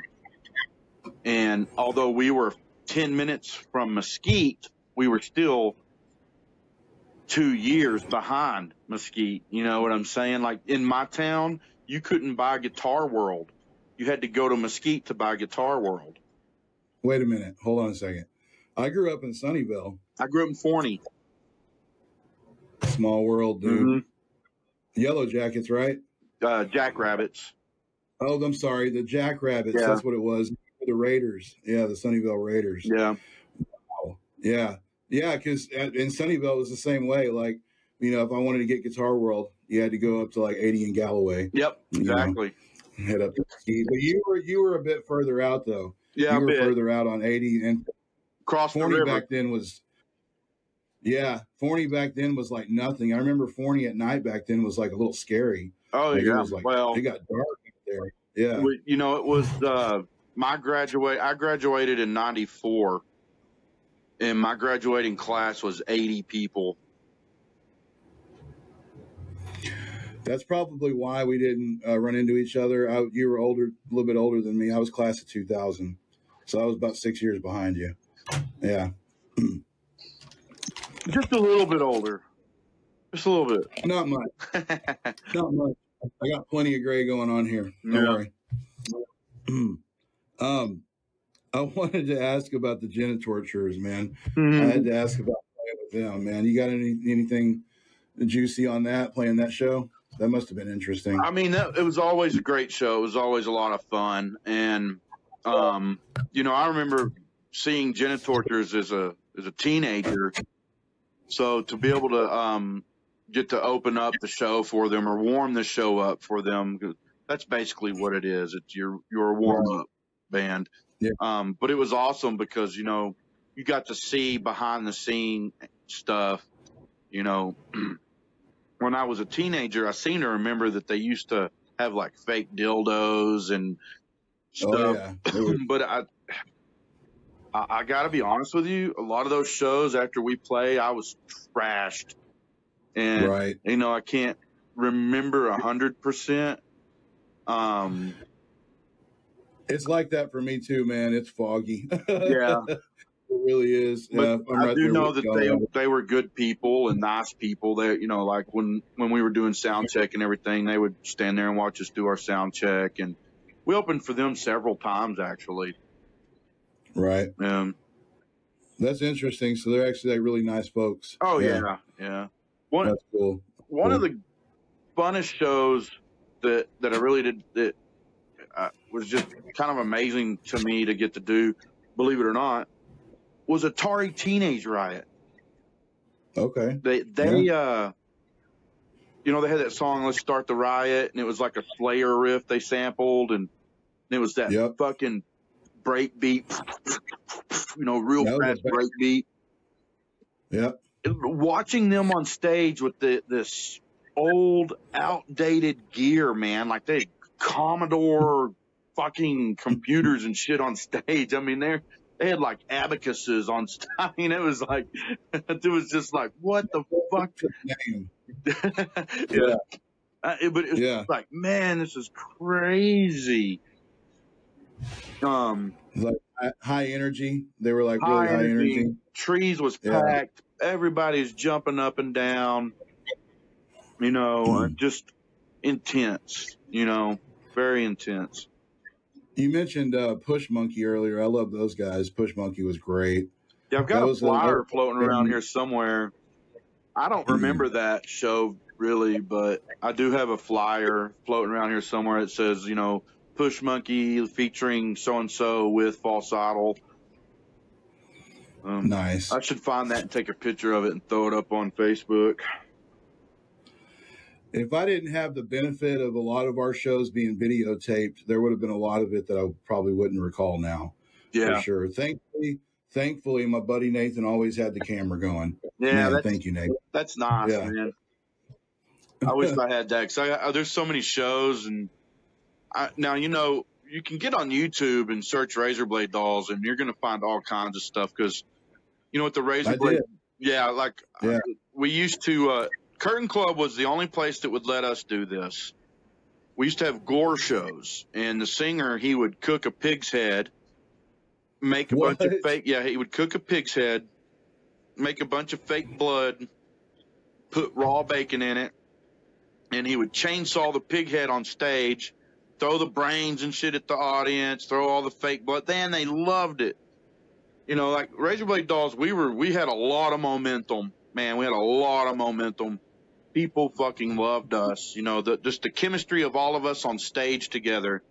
and although we were 10 minutes from Mesquite, we were still two years behind Mesquite. You know what I'm saying? Like in my town, you couldn't buy Guitar World. You had to go to Mesquite to buy Guitar World. Wait a minute. Hold on a second. I grew up in Sunnyvale. I grew up in Forney. Small world, dude. Mhm. Yellow Jackets, right? Uh, Jackrabbits. Oh, I'm sorry. The Jackrabbits. Yeah. That's what it was. The Raiders. Yeah, the Sunnyvale Raiders. Yeah. Wow. Yeah. Yeah, because in Sunnyvale it was the same way. Like, you know, if I wanted to get Guitar World, you had to go up to like 80 in Galloway, Yep. you know, Exactly. head up to But you were you were a bit further out though. Yeah. you a were bit. further out on 80 and Across the river. back then was yeah, Forney back then was like nothing. I remember Forney at night back then was like a little scary. Oh Like, it yeah. was like well, it got dark there. Yeah. you know, it was uh, my graduate. I graduated in '94, and my graduating class was 80 people. That's probably why we didn't uh, run into each other. I, you were older, a little bit older than me. I was class of 2000, so I was about six years behind you. Yeah, Just a little bit older. Just a little bit. not much, not much. I got plenty of gray going on here. Don't Yeah. worry. um, I wanted to ask about the Genitorturers, man. I Mhm. had to ask about playing with them, man. You got any anything juicy on that? Playing that show? That must have been interesting. I mean, that, it was always a great show. It was always a lot of fun, and um, you know, I remember seeing Genitorturers as a as a teenager. So to be able to um, get to open up the show for them or warm the show up for them, that's basically what it is. It's your your warm up band. Yeah. Um, but it was awesome because you know you got to see behind the scene stuff. You know, when I was a teenager, I seem to remember that they used to have like fake dildos and stuff. oh yeah, but I, I, I got to be honest with you. A lot of those shows after we play, I was trashed, and right. you know I can't remember a hundred percent. Um, It's like that for me too, man. It's foggy. yeah, it really is. but Yeah, I'm right do know that they that. they were good people and nice people. They, you know, like when when we were doing sound check and everything, they would stand there and watch us do our sound check, and we opened for them several times actually. Right. Um, That's interesting. So they're actually like really nice folks. oh yeah, yeah. One That's cool. one of the funnest shows that that I really did that uh, was just kind of amazing to me to get to do, believe it or not, was Atari Teenage Riot. Okay. They they uh you know they had that song Let's Start the Riot and it was like a Slayer riff they sampled and it was that Yep. fucking break beat you know real That fast break beat Yep. watching them on stage with the this old outdated gear, man, like they Commodore fucking computers and shit on stage. I mean, they're they had like abacuses on. stage. I mean, it was like it was just like what the fuck. Yeah. Uh, it- but it was Yeah. like, man, this is crazy. Um, Like high energy. They were like really high energy. energy. Trees was Yeah. packed. Everybody's jumping up and down. You know, Mm. just intense. You know, very intense. You mentioned uh, Push Monkey earlier. I love those guys. Push Monkey was great. Yeah, I've got That a flyer floating around here somewhere. I don't Mm. remember that show really, but I do have a flyer floating around here somewhere that says, you know, Push Monkey featuring so and so with False Idol. Um, Nice. I should find that and take a picture of it and throw it up on Facebook. If I didn't have the benefit of a lot of our shows being videotaped, there would have been a lot of it that I probably wouldn't recall now. Yeah, For sure. Thankfully, thankfully, my buddy Nathan always had the camera going. yeah, Man, thank you, Nate. that's nice, Yeah. man. I wish I had that because I, I, there's so many shows and I, now you know you can get on YouTube and search Razorblade dolls and you're gonna find all kinds of stuff because you know what the Razorblade yeah like Yeah. we used to uh, Curtain Club was the only place that would let us do this. We used to have gore shows and the singer he would cook a pig's head, make a bunch of fake yeah he would cook a pig's head, make a bunch of fake blood, put raw bacon in it, and he would chainsaw the pig head on stage, throw the brains and shit at the audience, throw all the fake blood. Then they loved it. You know, like Razorblade Dolls, we were we had a lot of momentum. Man, we had a lot of momentum. People fucking loved us. You know, the just the chemistry of all of us on stage together,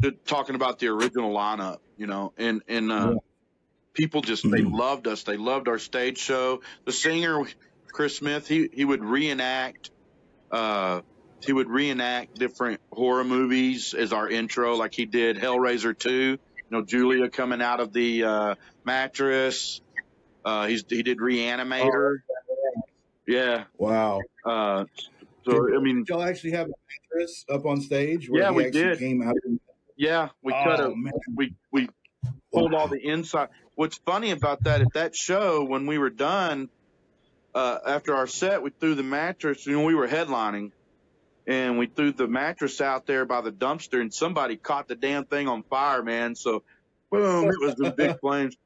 the- talking about the original lineup. You know, and and uh, Yeah. people just they Mhm. loved us. They loved our stage show. The singer Chris Smith, he he would reenact uh, he would reenact different horror movies as our intro, like he did Hellraiser 2. You know, Julia coming out of the uh, mattress. Uh, he's he did Reanimator. Yeah. Wow. Uh, so I mean, Did y'all actually have a mattress up on stage? Where Yeah, we actually did. Came out. yeah, we cut oh a man. we we pulled all the inside. What's funny about that at that show when we were done uh, after our set, we threw the mattress. You know, we were headlining, and we threw the mattress out there by the dumpster, and somebody caught the damn thing on fire, man. So, boom, it was the big flames.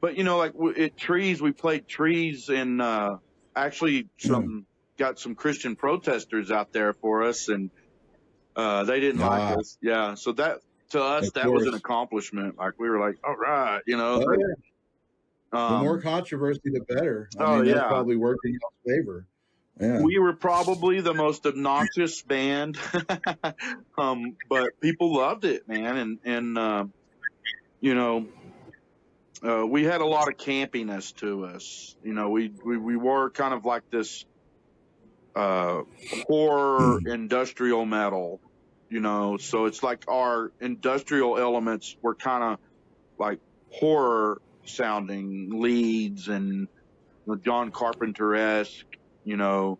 But you know, like at trees, we played trees, and uh, actually some got some Christian protesters out there for us, and uh, they didn't Ah. like us. Yeah, so that to us Of that was an accomplishment. Like we were like, all right, you know. Oh, yeah. The um, more controversy, the better. I Oh, mean, yeah. probably worked in y'all's favor. Yeah. we were probably the most obnoxious band, um, but people loved it, man, and and uh, you know, uh, we had a lot of campiness to us. You know, we we, we were kind of like this uh, horror industrial metal. You know, so it's like our industrial elements were kind of like horror sounding leads and John Carpenter esque, you know,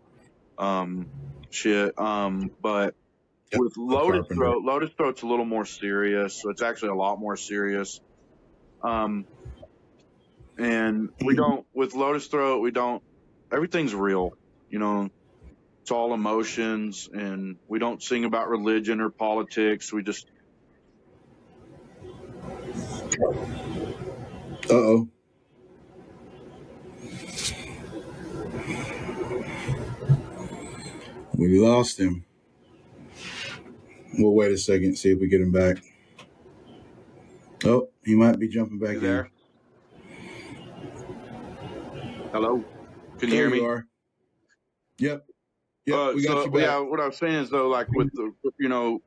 um, shit. Um, but Yep, with Lotus Throat, Lotus Throat's a little more serious. So it's actually a lot more serious. Um, and we don't, with Lotus Throat, we don't, everything's real, you know, it's all emotions and we don't sing about religion or politics. We just, Uh oh. We lost him. We'll wait a second, see if we get him back. Oh, he might be jumping back you there? in. Hello? Can you There hear me? you. Yep. Yep, Uh, we got so, you yeah, what I was saying is though, like with the, you know,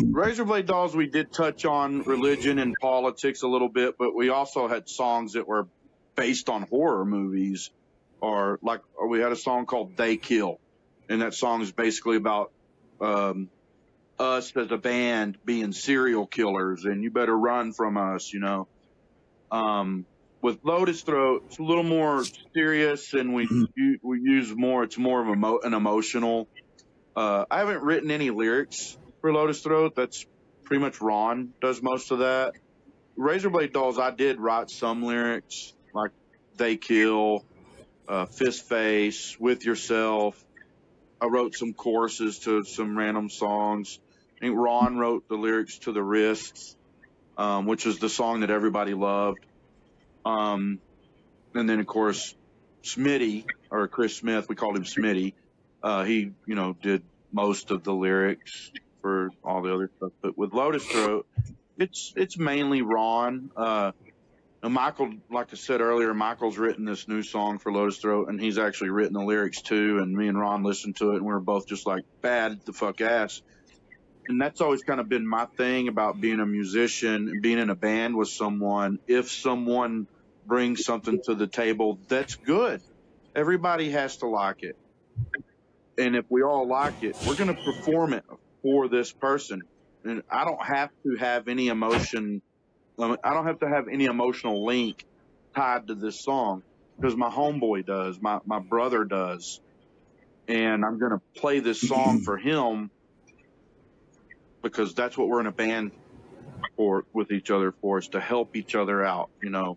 Razorblade Dolls, we did touch on religion and politics a little bit, but we also had songs that were based on horror movies, or like or we had a song called "They Kill," and that song is basically about um, us as a band being serial killers, and you better run from us, you know. Um, with Lotus Throat, it's a little more serious, and we Mhm. u- we use more. It's more of emo- an emotional. Uh, I haven't written any lyrics for Lotus Throat. That's pretty much Ron does most of that. Razorblade Dolls, I did write some lyrics like "They Kill," uh, "Fist Face," "With Yourself." I wrote some choruses to some random songs. I think Ron wrote the lyrics to "The Wrists," um, which is the song that everybody loved. Um, and then of course Smitty or Chris Smith, we called him Smitty. Uh, he, you know, did most of the lyrics for all the other stuff. But with Lotus Throat, it's it's mainly Ron. Uh, Michael, like I said earlier, Michael's written this new song for Lotus Throat, and he's actually written the lyrics too. And me and Ron listened to it, and we were both just like, bad the fuck ass. And that's always kind of been my thing about being a musician and being in a band with someone. If someone brings something to the table that's good, everybody has to like it. And if we all like it, we're going to perform it for this person. And I don't have to have any emotion. um, I don't have to have any emotional link tied to this song because my homeboy does, my, my brother does. And I'm going to play this song for him because that's what we're in a band for with each other for is to help each other out, you know.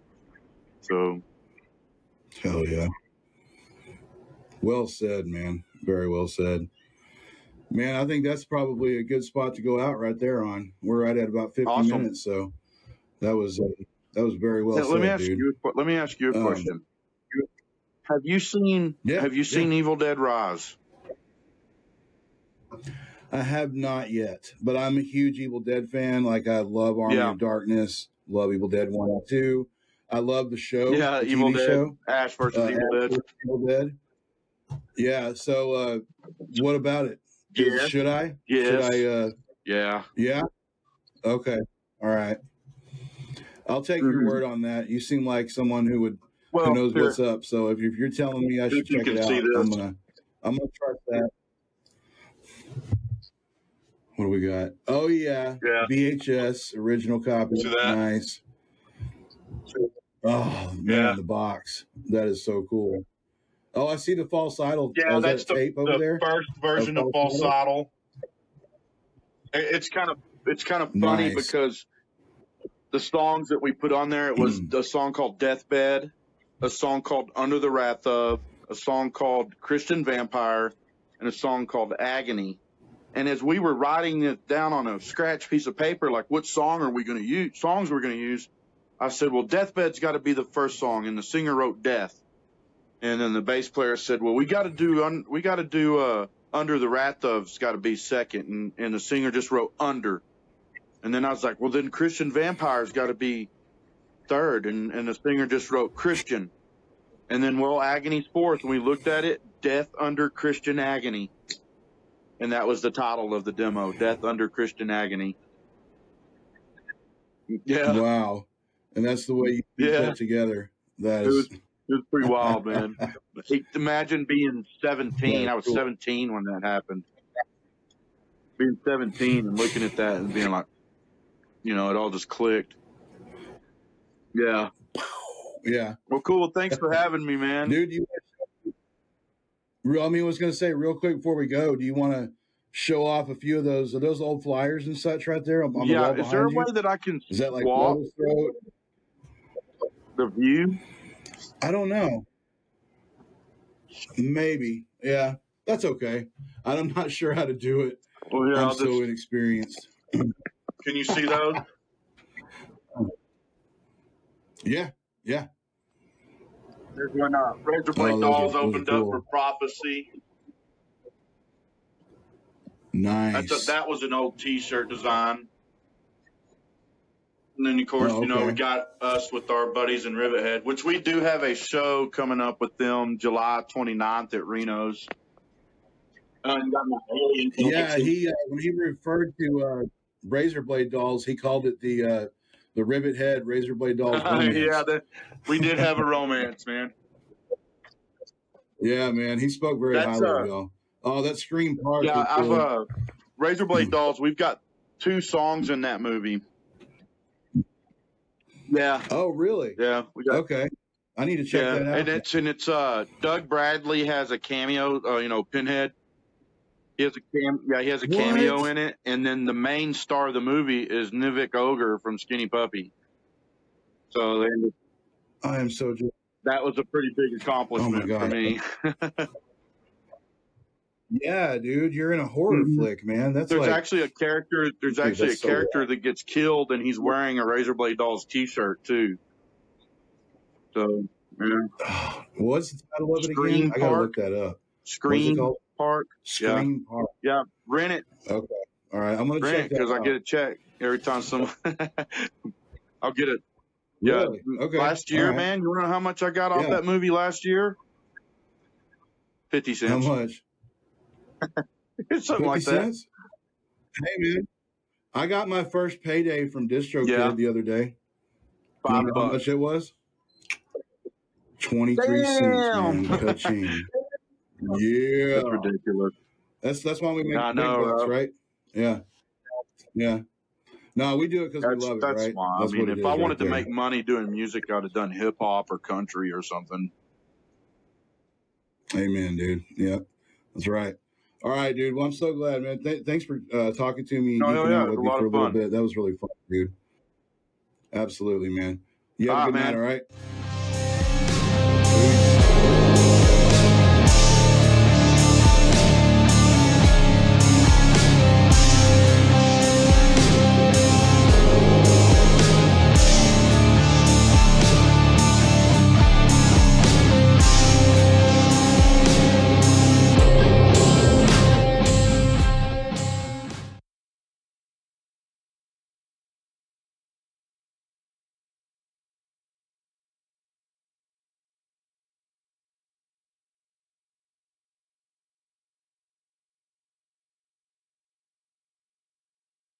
So Hell yeah. Well said, man. Very well said. Man, I think that's probably a good spot to go out right there on. We're right at about 50 Awesome. minutes, so that was uh, that was very well Now, said, let me ask dude. you. a Let me ask you a Um, question. Have you seen Yeah, Have you yeah. seen Evil Dead Rise? I have not yet, but I'm a huge Evil Dead fan. Like I love Army Yeah. of Darkness, love Evil Dead one and two. I love the show, Yeah, the Evil TV Dead. show, Ash versus uh, Evil Ash Dead. Evil Dead. Yeah. So, uh, what about it? Yes. Should I? Yes. Should I? Uh, Yeah. yeah. Okay. All right. I'll take your Mhm. word on that. You seem like someone who would Well, who knows here, what's up. So if, if you're telling me I should you check it out, I'm gonna I'm gonna trust that. What do we got? Oh yeah, Yeah. VHS original copy. Nice. Oh man, Yeah. the box. That is so cool. Oh, I see the false idol. Yeah, oh, that's that the, tape over the there? first oh, version Of False Idol. It's kind of it's kind of funny Nice. because the songs that we put on there it was mm. a song called Deathbed, a song called Under the Wrath of, a song called Christian Vampire, and a song called Agony. And as we were writing it down on a scratch piece of paper, like what song are we going to use? Songs we're going to use. I said, well, Deathbed's got to be the first song, and the singer wrote Death. And then the bass player said, "Well, we got to do un- we got to do uh, Under the Wrath of's got to be second. And and the singer just wrote Under. And then I was like, "Well, then Christian Vampire's got to be third. And and the singer just wrote Christian. And then well, Agony's fourth. And we looked at it, Death Under Christian Agony. And that was the title of the demo, Death Under Christian Agony. Yeah, Wow. And that's the way you put Yeah. that together. That It is was- it was pretty wild, man. Imagine being 17. Yeah, I was cool. 17 when that happened. Being 17 and looking at that and being like, you know, it all just clicked. Yeah. yeah. Well, cool. Thanks for having me, man. Dude, you I mean I was gonna say real quick before we go, do you wanna show off a few of those are those old flyers and such right there on, on the yeah. wall Is there a you? way that I can Is that like walk? The view? I don't know. Maybe. Yeah. That's okay. I'm not sure how to do it. Well, here, I'm I'll so just, inexperienced. can you see those? Yeah. Yeah. There's when uh, Razor Blade Oh, Dolls are opened cool. up for Prophecy. Nice. That's a, that was an old T-shirt design. And then, of course, Oh, you know, we got us with our buddies in Rivethead, which we do have a show coming up with them July 29th at Reno's. Uh, you got my alien Yeah, he uh, when he referred to uh, razor blade dolls, he called it the uh, the rivet head razor blade dolls. yeah, that, we did have a romance, man. yeah, man. He spoke very That's, highly uh, of y'all. Oh, that Scream Park. Yeah, I've cool. uh, Razor Blade Dolls. We've got two songs in that movie. Yeah, oh, really? yeah, we got Okay. I need to check yeah, that out. and it's and it's uh Doug Bradley has a cameo. Uh, you know, Pinhead. He has a cam. Yeah, he has a cameo in it, and then the main star of the movie is Nivek Ogre from Skinny Puppy. So they I am so. that was a pretty big accomplishment for God. me. Yeah, dude, you're in a horror Mhm. flick, man. That's There's like actually a character. There's Dude, actually a so character that gets killed, and he's wearing a Razor Blade Dolls T-shirt too. So yeah, what's the title of it Scream again? I gotta look that up. What's it Screen called? Park. Scream Park. Yeah, rent it, Okay. All right. I'm gonna rent check it because I get a check every time someone. I'll get it. Yeah. Really? Okay. Last year, All right. man, you wanna know how much I got off Yeah. that movie last year? Fifty cents. How cents, much? something like that. cents? Hey man, I got my first payday from DistroKid Yeah. the other day. You Five know how much it was? Twenty three cents, man. Yeah, That's ridiculous. that's that's why we make I know, bucks, right? right? Yeah, yeah. No, we do it because we love it, that's right? why. That's I mean, if I right wanted to there. make money doing music, I'd have done hip hop or country or something. Amen, dude. Yeah, that's right. All right, dude. Well, I'm so glad, man. Th- thanks for uh, talking to me hell geeking yeah, with me lot for a little bit. That was really fun, dude. Absolutely, man. You have All a good night, all right?